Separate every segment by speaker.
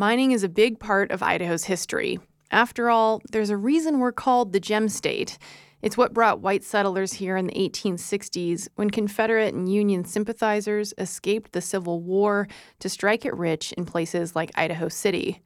Speaker 1: Mining is a big part of Idaho's history. After all, there's a reason we're called the Gem State. It's what brought white settlers here in the 1860s when Confederate and Union sympathizers escaped the Civil War to strike it rich in places like Idaho City.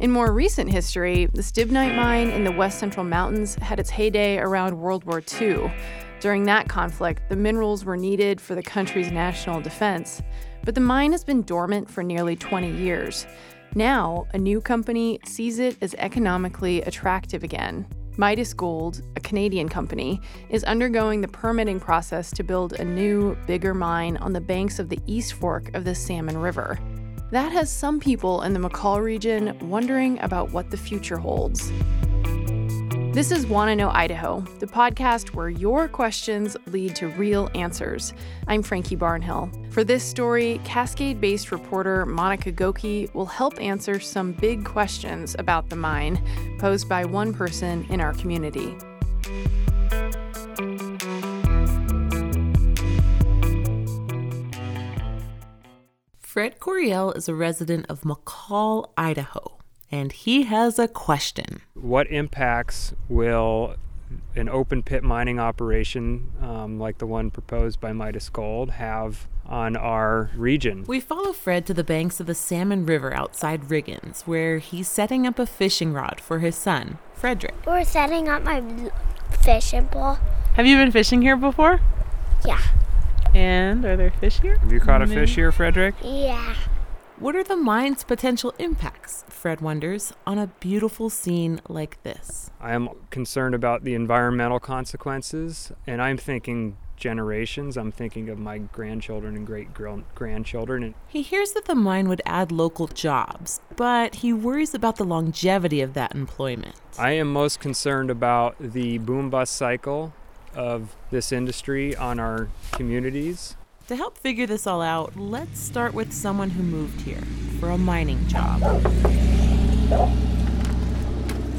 Speaker 1: In more recent history, the Stibnite mine in the west central mountains had its heyday around World War II. During that conflict, the minerals were needed for the country's national defense, but the mine has been dormant for nearly 20 years. Now, a new company sees it as economically attractive again. Midas Gold, a Canadian company, is undergoing the permitting process to build a new, bigger mine on the banks of the East Fork of the Salmon River. That has some people in the McCall region wondering about what the future holds. This is Wanna Know Idaho, the podcast where your questions lead to real answers. I'm Frankie Barnhill. For this story, Cascade based reporter Monica Gokey will help answer some big questions about the mine posed by one person in our community.
Speaker 2: Fred Coriel is a resident of McCall, Idaho and he has a question.
Speaker 3: What impacts will an open pit mining operation um, like the one proposed by Midas Gold have on our region?
Speaker 2: We follow Fred to the banks of the Salmon River outside Riggins, where he's setting up a fishing rod for his son, Frederick.
Speaker 4: We're setting up my fishing pole.
Speaker 2: Have you been fishing here before?
Speaker 4: Yeah.
Speaker 2: And are there fish here?
Speaker 3: Have you caught a fish here, Frederick?
Speaker 4: Yeah.
Speaker 2: What are the mine's potential impacts, Fred wonders, on a beautiful scene like this?
Speaker 3: I am concerned about the environmental consequences, and I'm thinking generations. I'm thinking of my grandchildren and great grandchildren. And
Speaker 2: he hears that the mine would add local jobs, but he worries about the longevity of that employment.
Speaker 3: I am most concerned about the boom bust cycle of this industry on our communities.
Speaker 2: To help figure this all out, let's start with someone who moved here for a mining job.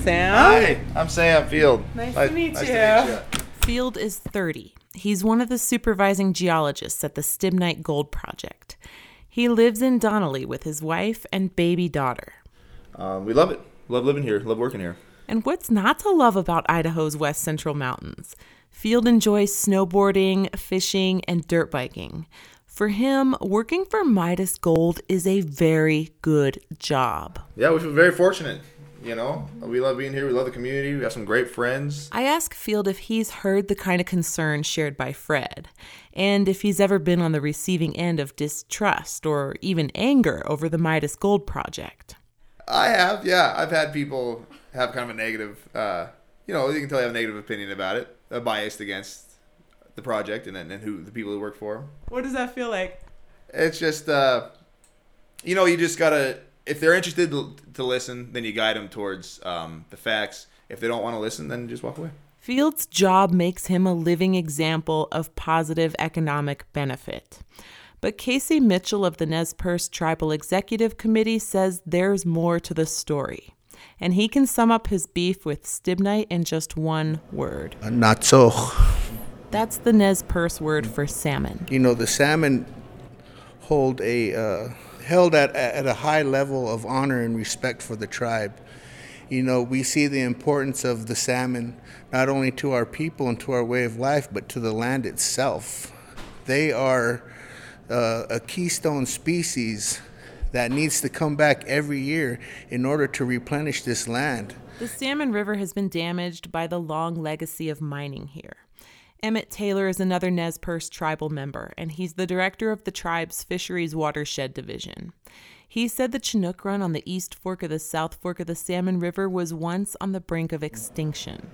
Speaker 2: Sam?
Speaker 5: Hi, I'm Sam Field.
Speaker 2: Nice, to, meet nice to meet you. Field is 30. He's one of the supervising geologists at the Stibnite Gold Project. He lives in Donnelly with his wife and baby daughter.
Speaker 5: Um, we love it. Love living here. Love working here.
Speaker 2: And what's not to love about Idaho's West Central Mountains? Field enjoys snowboarding, fishing, and dirt biking. For him, working for Midas Gold is a very good job.
Speaker 5: Yeah, we feel very fortunate. You know, we love being here. We love the community. We have some great friends.
Speaker 2: I ask Field if he's heard the kind of concern shared by Fred, and if he's ever been on the receiving end of distrust or even anger over the Midas Gold project.
Speaker 5: I have, yeah. I've had people have kind of a negative, uh, you know, you can tell they have a negative opinion about it uh, biased against the project and then and who the people who work for them.
Speaker 2: What does that feel like?
Speaker 5: It's just uh, you know, you just gotta if they're interested to, to listen, then you guide them towards um, the facts. If they don't want to listen, then just walk away.
Speaker 2: Field's job makes him a living example of positive economic benefit. But Casey Mitchell of the Nez Perce Tribal Executive Committee says there's more to the story and he can sum up his beef with Stibnite in just one word.
Speaker 6: Not.
Speaker 2: That's the Nez Perce word for salmon.
Speaker 6: You know, the salmon hold a uh, held at at a high level of honor and respect for the tribe. You know, we see the importance of the salmon not only to our people and to our way of life, but to the land itself. They are uh, a keystone species that needs to come back every year in order to replenish this land.
Speaker 2: The Salmon River has been damaged by the long legacy of mining here. Emmett Taylor is another Nez Perce tribal member, and he's the director of the tribe's Fisheries Watershed Division. He said the Chinook Run on the East Fork of the South Fork of the Salmon River was once on the brink of extinction.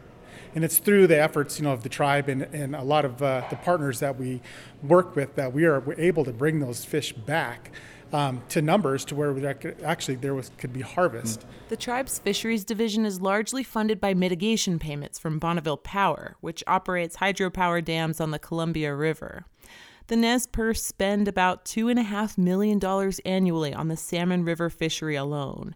Speaker 7: And it's through the efforts, you know, of the tribe and, and a lot of uh, the partners that we work with that we are able to bring those fish back um, to numbers to where actually there was could be harvest.
Speaker 2: The tribe's fisheries division is largely funded by mitigation payments from Bonneville Power, which operates hydropower dams on the Columbia River. The Nez Perce spend about $2.5 million annually on the Salmon River fishery alone.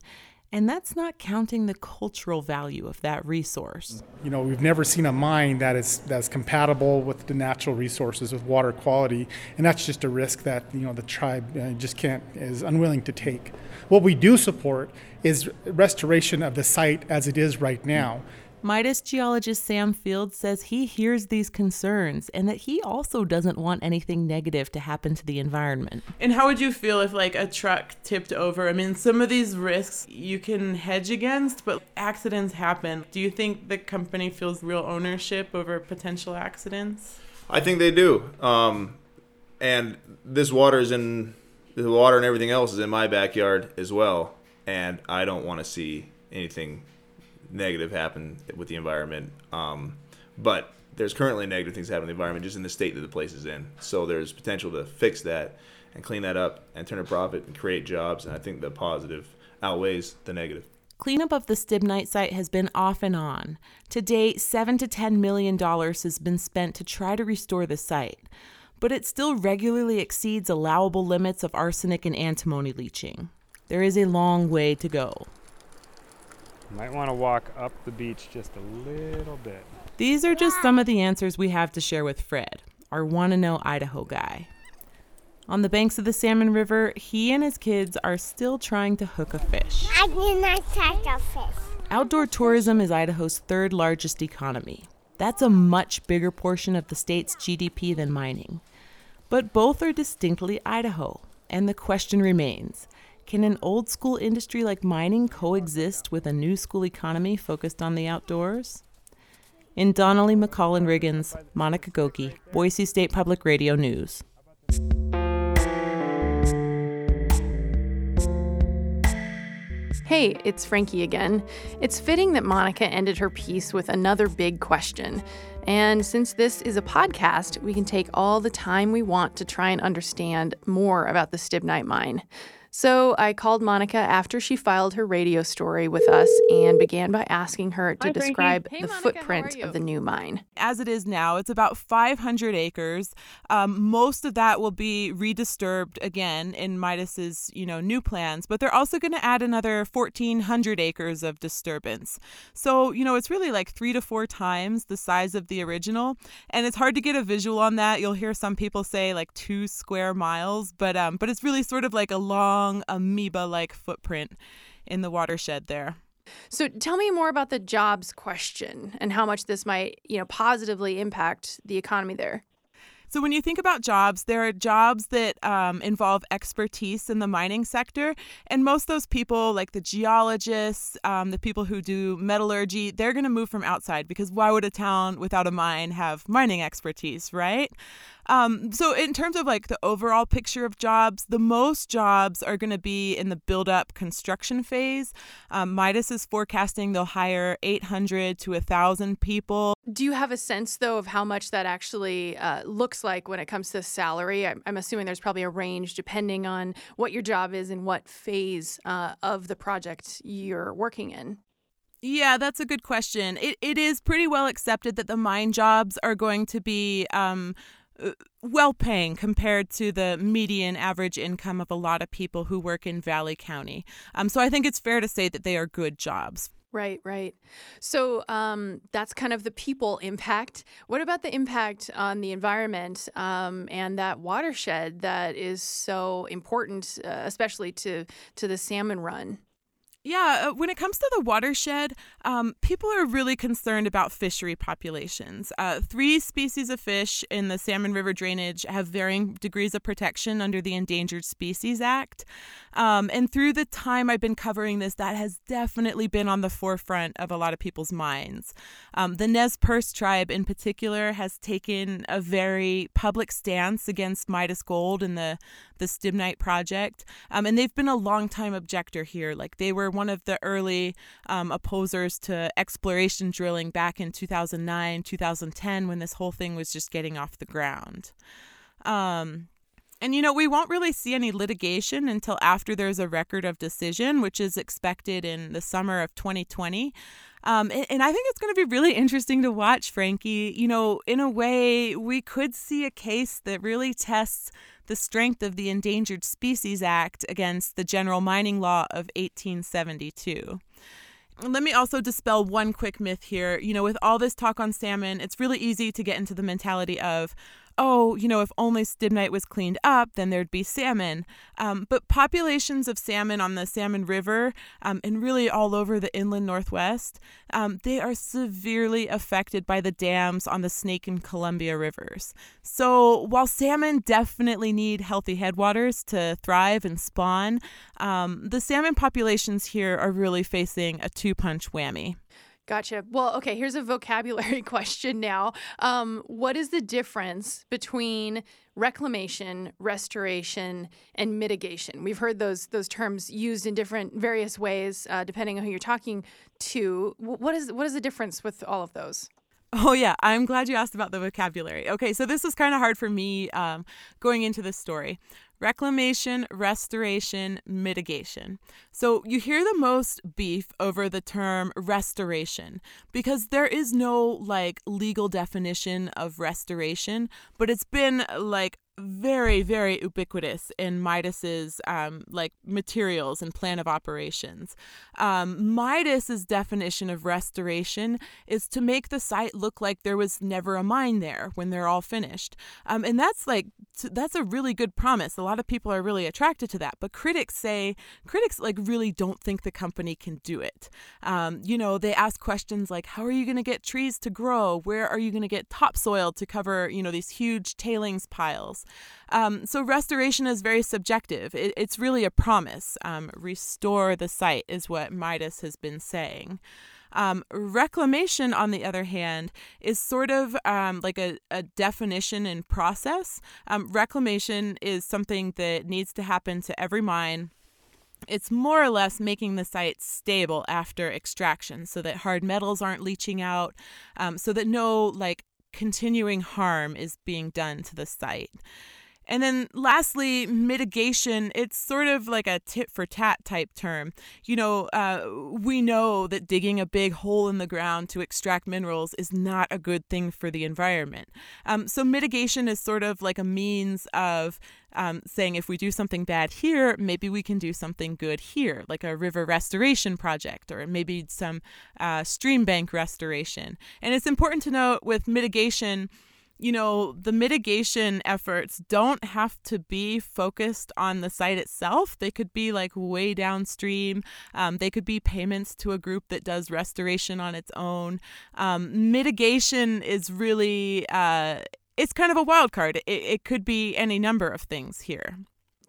Speaker 8: And that's not counting the cultural value of that resource.
Speaker 7: You know, we've never seen a mine that is that's compatible with the natural resources, with water quality, and that's just a risk that you know the tribe uh, just can't is unwilling to take. What we do support is restoration of the site as it is right now.
Speaker 8: Midas geologist Sam Field says he hears these concerns and that he also doesn't want anything negative to happen to the environment.
Speaker 2: And how would you feel if like a truck tipped over? I mean, some of these risks you can hedge against, but accidents happen. Do you think the company feels real ownership over potential accidents?
Speaker 5: I think they do. Um, and this water is in the water and everything else is in my backyard as well, and I don't want to see anything negative happen with the environment. Um, but there's currently negative things happening in the environment just in the state that the place is in. So there's potential to fix that and clean that up and turn a profit and create jobs. And I think the positive outweighs the negative.
Speaker 8: Cleanup of the Stibnite site has been off and on. To date, seven to ten million dollars has been spent to try to restore the site, but it still regularly exceeds allowable limits of arsenic and antimony leaching. There is a long way to go.
Speaker 3: Might want to walk up the beach just a little bit.
Speaker 8: These are just some of the answers we have to share with Fred, our want to know Idaho guy. On the banks of the Salmon River, he and his kids are still trying to hook a fish.
Speaker 4: I did not catch a fish.
Speaker 8: Outdoor tourism is Idaho's third largest economy. That's a much bigger portion of the state's GDP than mining. But both are distinctly Idaho, and the question remains can an old school industry like mining coexist with a new school economy focused on the outdoors? In Donnelly, McCall, Riggins, Monica Gokey, Boise State Public Radio News.
Speaker 1: Hey, it's Frankie again. It's fitting that Monica ended her piece with another big question. And since this is a podcast, we can take all the time we want to try and understand more about the Stibnite mine. So I called Monica after she filed her radio story with us and began by asking her to
Speaker 9: Hi,
Speaker 1: describe
Speaker 9: Hey,
Speaker 1: the
Speaker 9: Monica,
Speaker 1: footprint of the new mine.
Speaker 2: As it is now, it's about 500 acres. Um, most of that will be redisturbed again in Midas's, you know, new plans, but they're also going to add another 1,400 acres of disturbance. So, you know, it's really like three to four times the size of the original, and it's hard to get a visual on that. You'll hear some people say like two square miles, but um, but it's really sort of like a long amoeba-like footprint in the watershed there.
Speaker 1: So tell me more about the jobs question and how much this might, you know, positively impact the economy there.
Speaker 2: So, when you think about jobs, there are jobs that um, involve expertise in the mining sector. And most of those people, like the geologists, um, the people who do metallurgy, they're going to move from outside because why would a town without a mine have mining expertise, right? Um, so, in terms of like the overall picture of jobs, the most jobs are going to be in the build up construction phase. Um, Midas is forecasting they'll hire 800 to 1,000 people.
Speaker 1: Do you have a sense, though, of how much that actually uh, looks like when it comes to salary? I'm, I'm assuming there's probably a range depending on what your job is and what phase uh, of the project you're working in.
Speaker 2: Yeah, that's a good question. It, it is pretty well accepted that the mine jobs are going to be um, well paying compared to the median average income of a lot of people who work in Valley County. Um, so I think it's fair to say that they are good jobs.
Speaker 1: Right, right. So um, that's kind of the people impact. What about the impact on the environment um, and that watershed that is so important, uh, especially to to the salmon run?
Speaker 2: Yeah, uh, when it comes to the watershed, um, people are really concerned about fishery populations. Uh, three species of fish in the Salmon River drainage have varying degrees of protection under the Endangered Species Act. Um, and through the time I've been covering this, that has definitely been on the forefront of a lot of people's minds. Um, the Nez Perce tribe, in particular, has taken a very public stance against Midas Gold and the, the Stibnite project. Um, and they've been a longtime objector here. Like they were one of the early um, opposers to exploration drilling back in 2009, 2010, when this whole thing was just getting off the ground. Um, and you know, we won't really see any litigation until after there's a record of decision, which is expected in the summer of 2020. Um, and, and I think it's going to be really interesting to watch, Frankie. You know, in a way, we could see a case that really tests the strength of the Endangered Species Act against the General Mining Law of 1872 let me also dispel one quick myth here. You know, with all this talk on salmon, it's really easy to get into the mentality of, oh, you know, if only stibnite was cleaned up, then there'd be salmon. Um, but populations of salmon on the Salmon River um, and really all over the inland Northwest, um, they are severely affected by the dams on the Snake and Columbia rivers. So while salmon definitely need healthy headwaters to thrive and spawn, um, the salmon populations here are really facing a two punch whammy.
Speaker 1: Gotcha. Well, okay, here's a vocabulary question now. Um, what is the difference between reclamation, restoration, and mitigation? We've heard those those terms used in different various ways, uh, depending on who you're talking to. What is what is the difference with all of those?
Speaker 2: Oh, yeah. I'm glad you asked about the vocabulary. Okay, so this was kind of hard for me um, going into this story reclamation, restoration, mitigation. So you hear the most beef over the term restoration because there is no like legal definition of restoration, but it's been like very very ubiquitous in midas's um, like materials and plan of operations. Um, midas's definition of restoration is to make the site look like there was never a mine there when they're all finished. Um, and that's like that's a really good promise. A lot of people are really attracted to that but critics say critics like really don't think the company can do it. Um, you know they ask questions like how are you going to get trees to grow? Where are you going to get topsoil to cover you know these huge tailings piles um, so restoration is very subjective. It, it's really a promise. Um, restore the site is what Midas has been saying. Um, reclamation, on the other hand, is sort of um, like a, a, definition and process. Um, reclamation is something that needs to happen to every mine. It's more or less making the site stable after extraction so that hard metals aren't leaching out, um, so that no like continuing harm is being done to the site. And then lastly, mitigation, it's sort of like a tit for tat type term. You know, uh, we know that digging a big hole in the ground to extract minerals is not a good thing for the environment. Um, so mitigation is sort of like a means of um, saying if we do something bad here, maybe we can do something good here, like a river restoration project or maybe some uh, stream bank restoration. And it's important to note with mitigation, you know, the mitigation efforts don't have to be focused on the site itself. They could be like way downstream. Um, they could be payments to a group that does restoration on its own. Um, mitigation is really, uh, it's kind of a wild card. It, it could be any number of things here.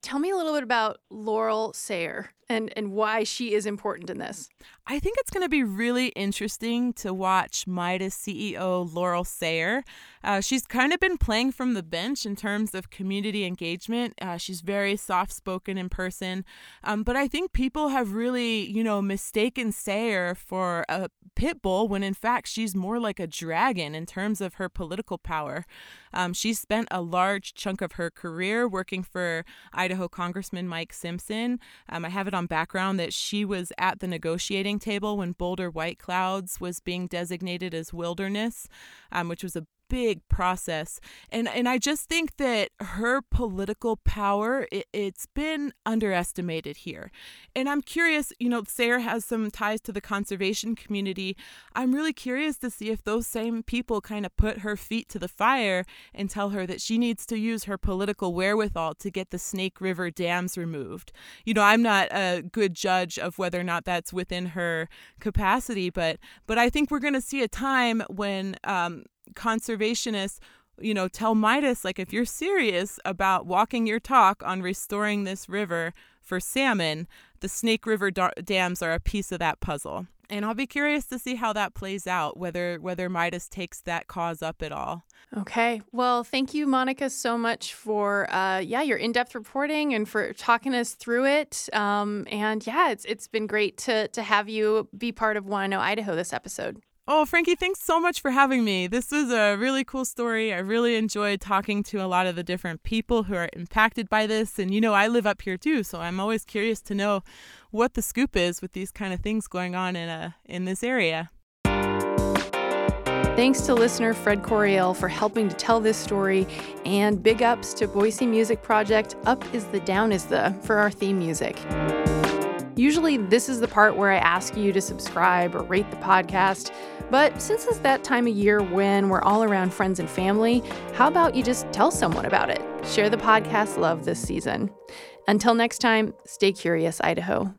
Speaker 1: Tell me a little bit about Laurel Sayer and, and why she is important in this.
Speaker 2: I think it's going to be really interesting to watch Midas CEO Laurel Sayer. Uh, she's kind of been playing from the bench in terms of community engagement. Uh, she's very soft spoken in person. Um, but I think people have really, you know, mistaken Sayer for a pit bull when in fact she's more like a dragon in terms of her political power. Um, she spent a large chunk of her career working for Idaho Congressman Mike Simpson. Um, I have it on background that she was at the negotiating table when Boulder White Clouds was being designated as wilderness, um, which was a big process. And and I just think that her political power it, has been underestimated here. And I'm curious you know Sayer has some ties to the conservation community. I'm really curious to see if those same people kind of put her feet to the fire and tell her that she needs to use her political wherewithal to get the Snake River dams removed. You know I'm not a good judge of whether or not that's within her capacity but but I think we're going to see a time when um, conservationists you know tell midas like if you're serious about walking your talk on restoring this river for salmon the snake river da- dams are a piece of that puzzle and I'll be curious to see how that plays out, whether whether Midas takes that cause up at all.
Speaker 1: Okay, well, thank you, Monica, so much for uh, yeah your in depth reporting and for talking us through it. Um, and yeah, it's it's been great to to have you be part of Want to Know Idaho this episode.
Speaker 2: Oh, Frankie, thanks so much for having me. This was a really cool story. I really enjoyed talking to a lot of the different people who are impacted by this. And, you know, I live up here too, so I'm always curious to know what the scoop is with these kind of things going on in, a, in this area.
Speaker 1: Thanks to listener Fred Coriel for helping to tell this story, and big ups to Boise Music Project Up is the Down is the for our theme music. Usually, this is the part where I ask you to subscribe or rate the podcast. But since it's that time of year when we're all around friends and family, how about you just tell someone about it? Share the podcast love this season. Until next time, stay curious, Idaho.